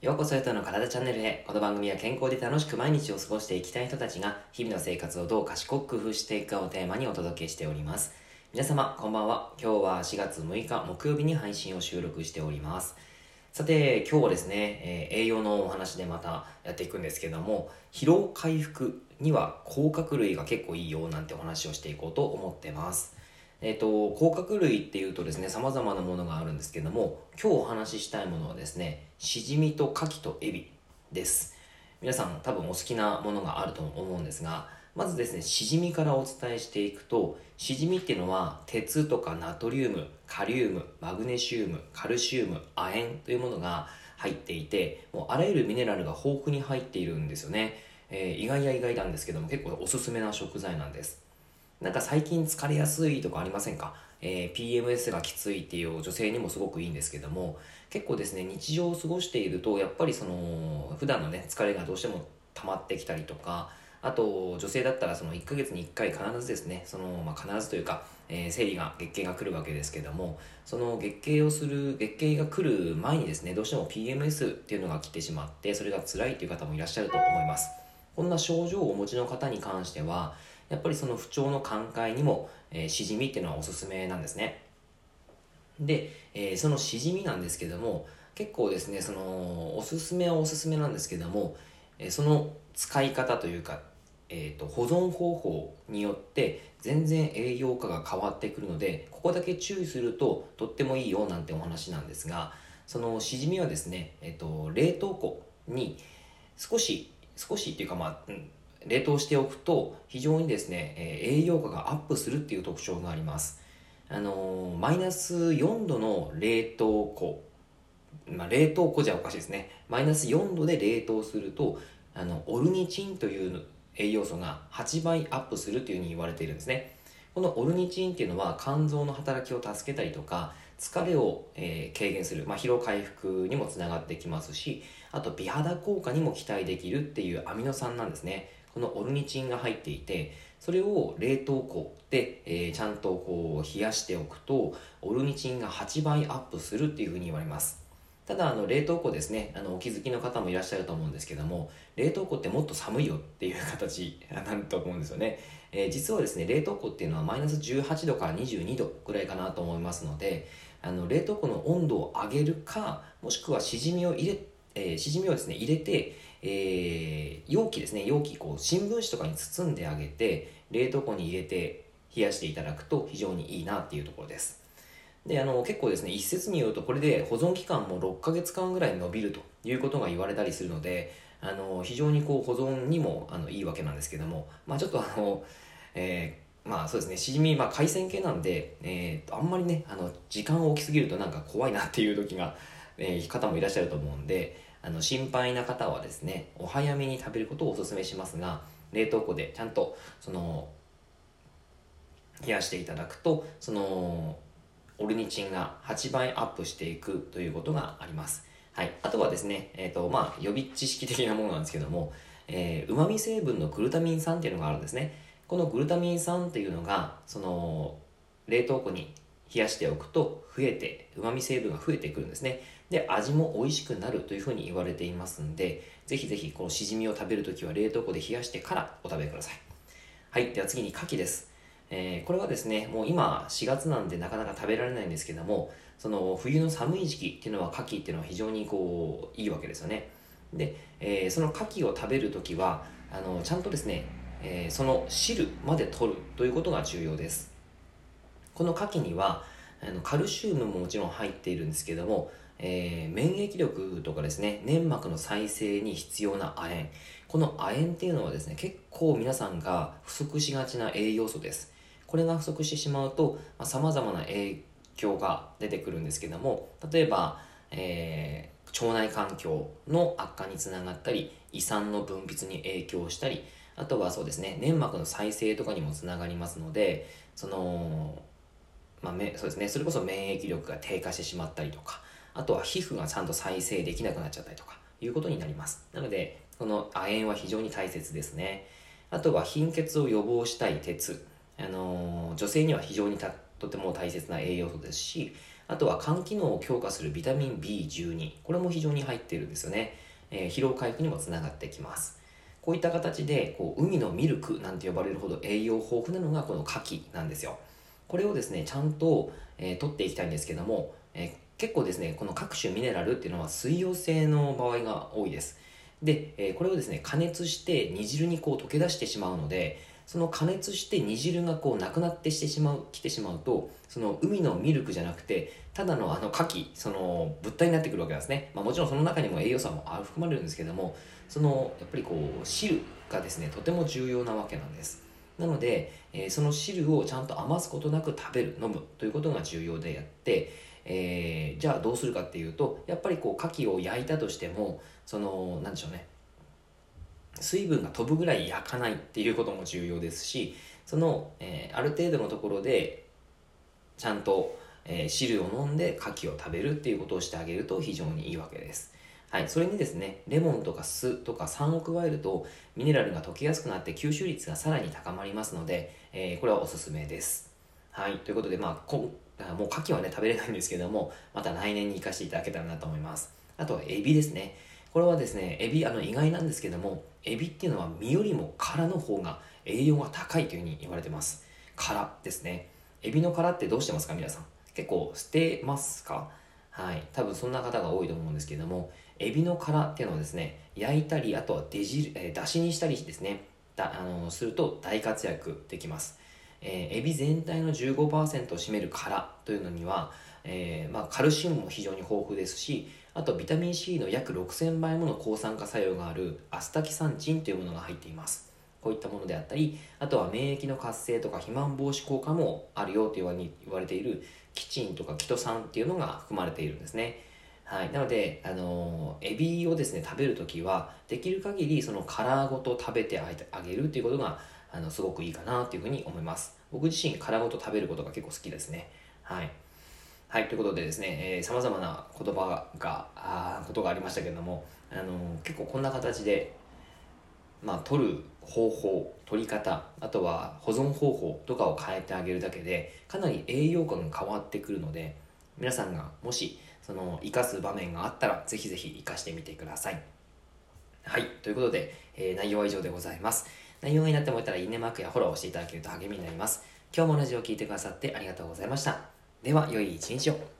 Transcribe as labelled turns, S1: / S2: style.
S1: ようこそヨトの体チャンネルへ。この番組は健康で楽しく毎日を過ごしていきたい人たちが日々の生活をどう賢く工夫していくかをテーマにお届けしております。皆様、こんばんは。今日は4月6日木曜日に配信を収録しております。さて、今日はですね、えー栄養のお話でまたやっていくんですけども、疲労回復には甲殻類が結構いいよなんてお話をしていこうと思ってます。えっ、と、甲殻類っていうとですね、様々なものがあるんですけども、今日お話ししたいものはですね、しじみと牡蠣とエビです。皆さん多分お好きなものがあると思うんですが、まずですね、しじみからお伝えしていくと、しじみっていうのは鉄とかナトリウム、カリウム、マグネシウム、カルシウム、亜鉛というものが入っていて、もうあらゆるミネラルが豊富に入っているんですよね。えー意外や意外なんですけども、結構おすすめな食材なんです。なんか最近疲れやすいとかありませんか、えー PMS がきついっていう女性にもすごくいいんですけども結構ですね日常を過ごしているとやっぱりその普段のね疲れがどうしても溜まってきたりとかあと女性だったらその1ヶ月に1回必ずですねその、まあ、必ずというか、えー生理が月経が来るわけですけどもその月経をする月経が来る前にですねどうしても PMS っていうのが来てしまってそれが辛いっていう方もいらっしゃると思います。こんな症状をお持ちの方に関してはやっぱりその不調の寛解にも、えーしじみっていうのはおすすめなんですね。で、えーそのしじみなんですけども結構ですねそのおすすめはおすすめなんですけども、えーその使い方というか、えー、と保存方法によって全然栄養価が変わってくるのでここだけ注意するととってもいいよなんてお話なんですがそのしじみはですね、えー、と冷凍庫に少し少しっていうかまあ、冷凍しておくと非常にですね、えー栄養価がアップするっていう特徴があります。あのーマイナス4度の冷凍庫。まあ、冷凍庫じゃおかしいですね。マイナス4度で冷凍するとあのオルニチンという栄養素が8倍アップするというふうに言われているんですね。このオルニチンっていうのは肝臓の働きを助けたりとか疲れを、えー軽減する、まあ、疲労回復にもつながってきますしあと美肌効果にも期待できるっていうアミノ酸なんですね。このオルニチンが入っていてそれを冷凍庫で、えーちゃんとこう冷やしておくとオルニチンが8倍アップするっていうふうに言われます。ただあの冷凍庫ですねあのお気づきの方もいらっしゃると思うんですけども冷凍庫ってもっと寒いよっていう形なんと思うんですよね、えー実はですね冷凍庫っていうのはマイナス18度から22度ぐらいかなと思いますのであの冷凍庫の温度を上げるかもしくはしじみを入れえーしじみをですね入れて、えー容器ですね容器こう新聞紙とかに包んであげて冷凍庫に入れて冷やしていただくと非常にいいなっていうところです。であの結構ですね一説によるとこれで保存期間も6ヶ月間ぐらい伸びるということが言われたりするのであの非常にこう保存にもあのいいわけなんですけどもまあちょっとあの、えーまあそうですねしじみ、まあ、海鮮系なんで、えーとあんまりねあの時間を置きすぎるとなんか怖いなっていう時が、えー方もいらっしゃると思うんであの心配な方はですねお早めに食べることをお勧めしますが冷凍庫でちゃんとその冷やしていただくとそのオルニチンが8倍アップしていくということがあります。はい、あとはですね、えーとまあ、予備知識的なものなんですけども、えー、旨味成分のグルタミン酸っていうのがあるんですね。このグルタミン酸っていうのがその冷凍庫に冷やしておくと増えて旨味成分が増えてくるんですね。で味も美味しくなるというふうに言われていますんでぜひぜひこのしじみを食べるときは冷凍庫で冷やしてからお食べください。はいでは次に牡蠣です、えーこれはですねもう今4月なんでなかなか食べられないんですけどもその冬の寒い時期っていうのは牡蠣っていうのは非常にこういいわけですよね。で、えーその牡蠣を食べるときはあのちゃんとですね、えーその汁まで取るということが重要です。この牡蠣にはあのカルシウムももちろん入っているんですけども、えー免疫力とかですね粘膜の再生に必要な亜鉛。この亜鉛っていうのはですね結構皆さんが不足しがちな栄養素です。これが不足してしまうとさまざ、まな影響が出てくるんですけども例えば、えー腸内環境の悪化につながったり胃酸の分泌に影響したりあとはそうですね粘膜の再生とかにもつながりますのでそのまあ、めそうですねそれこそ免疫力が低下してしまったりとかあとは皮膚がちゃんと再生できなくなっちゃったりとかいうことになります。なのでこの亜鉛は非常に大切ですね。あとは貧血を予防したい鉄。あの女性には非常にたとても大切な栄養素ですしあとは肝機能を強化するビタミン B12 これも非常に入っているんですよね、えー、疲労回復にもつながってきます。こういった形でこう海のミルクなんて呼ばれるほど栄養豊富なのがこの牡蠣なんですよ。これをですねちゃんと、えー、取っていきたいんですけども、えー、結構ですねこの各種ミネラルっていうのは水溶性の場合が多いです。で、えこれをですね加熱して煮汁にこう溶け出してしまうのでその加熱して煮汁がこうなくなってしてしまう来てしまうとその海のミルクじゃなくてただのあの牡蠣その物体になってくるわけなんですね、まあ、もちろんその中にも栄養素も含まれるんですけどもそのやっぱりこう汁がですねとても重要なわけなんです。なので、えー、その汁をちゃんと余すことなく食べる飲むということが重要でやって、えー、じゃあどうするかっていうとやっぱりこう牡蠣を焼いたとしてもそのなんでしょうね。水分が飛ぶぐらい焼かないっていうことも重要ですしその、えー、ある程度のところでちゃんと、えー、汁を飲んで牡蠣を食べるっていうことをしてあげると非常にいいわけです。はい、それにですねレモンとか酢とか酸を加えるとミネラルが溶けやすくなって吸収率がさらに高まりますので、えー、これはおすすめです。はいということでまあこもう牡蠣はね食べれないんですけどもまた来年に生かしていただけたらなと思います。あとはエビですね。これはですねエビあの意外なんですけどもエビっていうのは身よりも殻の方が栄養が高いというふうに言われてます。殻ですね。エビの殻ってどうしてますか皆さん？結構捨てますか？はい。多分そんな方が多いと思うんですけどもエビの殻っていうのはですね焼いたりあとは出汁、えー、出汁にしたりですねだあのすると大活躍できます、えー、エビ全体の15%を占める殻というのには、えーまあ、カルシウムも非常に豊富ですしあとビタミン C の約6000倍もの抗酸化作用があるアスタキサンチンというものが入っています。こういったものであったりあとは免疫の活性とか肥満防止効果もあるよと言われているキチンとかキトサンっていうのが含まれているんですね。はい、なので、あのエビをですね食べるときはできる限りその殻ごと食べてあげるっていうことがあのすごくいいかなというふうに思います。僕自身殻ごと食べることが結構好きですね。はい。はい、ということでですね、さまざまな言葉が、あことがありましたけれども、あの結構こんな形で、まあ、取る方法、取り方、あとは保存方法とかを変えてあげるだけで、かなり栄養価が変わってくるので、皆さんがもし、その、生かす場面があったら、ぜひぜひ生かしてみてください。はい、ということで、えー、内容は以上でございます。内容がいいなって思ったら、いいねマークやフォローをしていただけると励みになります。今日もラジオを聴いてくださってありがとうございました。では良い一日を。